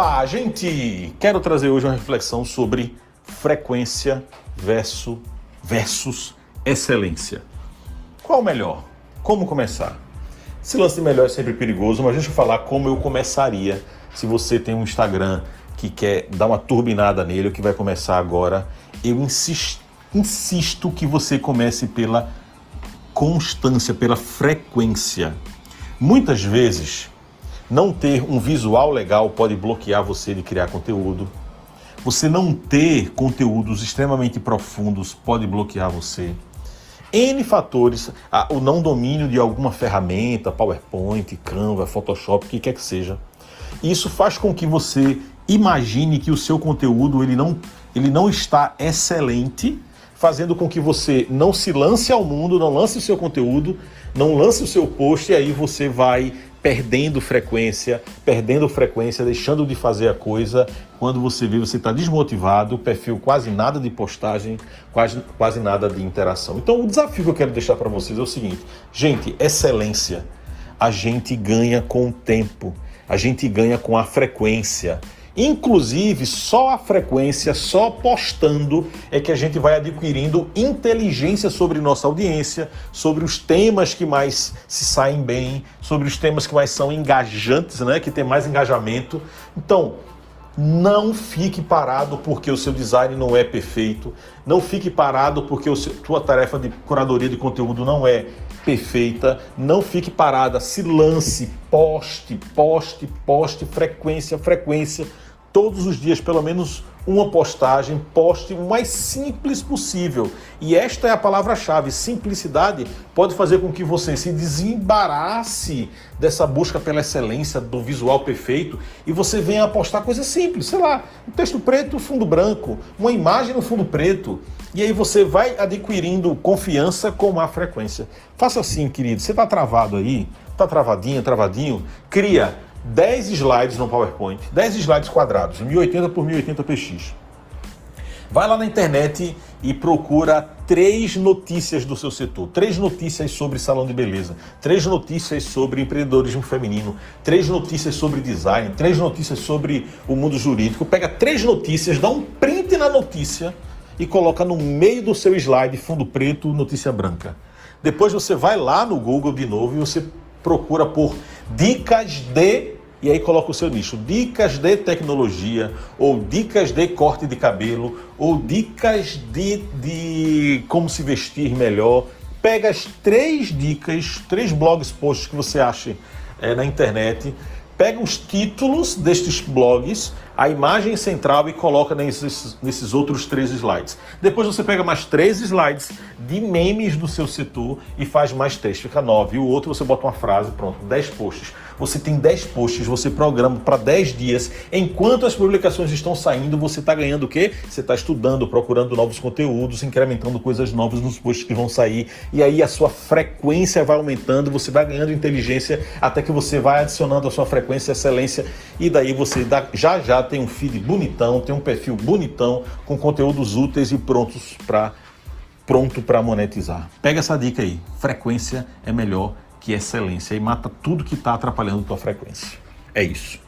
Opa, gente! Quero trazer hoje uma reflexão sobre frequência versus, versus excelência. Qual o melhor? Como começar? Esse lance de melhor é sempre perigoso, mas deixa eu falar como eu começaria se você tem um Instagram que quer dar uma turbinada nele, o que vai começar agora. Eu insisto, insisto que você comece pela constância, pela frequência. Muitas vezes não ter um visual legal pode bloquear você de criar conteúdo. Você não ter conteúdos extremamente profundos pode bloquear você. N fatores, o não domínio de alguma ferramenta, PowerPoint, Canva, Photoshop, o que quer que seja. Isso faz com que você imagine que o seu conteúdo ele não, ele não está excelente, fazendo com que você não se lance ao mundo, não lance o seu conteúdo, não lance o seu post e aí você vai perdendo frequência, perdendo frequência, deixando de fazer a coisa. Quando você vê, você está desmotivado, perfil quase nada de postagem, quase, quase nada de interação. Então, o desafio que eu quero deixar para vocês é o seguinte: gente, excelência a gente ganha com o tempo, a gente ganha com a frequência. Inclusive, só a frequência, só postando, é que a gente vai adquirindo inteligência sobre nossa audiência, sobre os temas que mais se saem bem, sobre os temas que mais são engajantes, né? que tem mais engajamento. Então, não fique parado porque o seu design não é perfeito. Não fique parado porque a sua tarefa de curadoria de conteúdo não é perfeita. Não fique parada. Se lance, poste, poste, poste, frequência, frequência todos os dias, pelo menos uma postagem, poste o mais simples possível. E esta é a palavra-chave: simplicidade pode fazer com que você se desembarace dessa busca pela excelência, do visual perfeito, e você venha a postar coisas simples, sei lá, um texto preto, fundo branco, uma imagem no fundo preto. E aí você vai adquirindo confiança com a frequência. Faça assim, querido. Você está travado aí? Está travadinho, travadinho? Cria 10 slides no PowerPoint, 10 slides quadrados, 1080 por 1080 px. Vai lá na internet e procura três notícias do seu setor, três notícias sobre salão de beleza, três notícias sobre empreendedorismo feminino, três notícias sobre design, três notícias sobre o mundo jurídico. Pega três notícias, dá um print na notícia e coloca no meio do seu slide, fundo preto, notícia branca. Depois você vai lá no Google de novo e você procura por dicas de e aí coloca o seu nicho, dicas de tecnologia, ou dicas de corte de cabelo, ou dicas de, de como se vestir melhor. Pega as três dicas, três blogs posts que você acha é, na internet, pega os títulos destes blogs, a imagem central e coloca nesses, nesses outros três slides. Depois você pega mais três slides de memes do seu setor e faz mais três, fica nove. E o outro você bota uma frase, pronto, dez posts. Você tem dez posts, você programa para dez dias. Enquanto as publicações estão saindo, você está ganhando o quê? Você está estudando, procurando novos conteúdos, incrementando coisas novas nos posts que vão sair. E aí a sua frequência vai aumentando, você vai ganhando inteligência até que você vai adicionando a sua frequência, excelência. E daí você dá, já já tem um feed bonitão, tem um perfil bonitão, com conteúdos úteis e prontos para pronto para monetizar. Pega essa dica aí. Frequência é melhor que excelência e mata tudo que está atrapalhando tua frequência. É isso.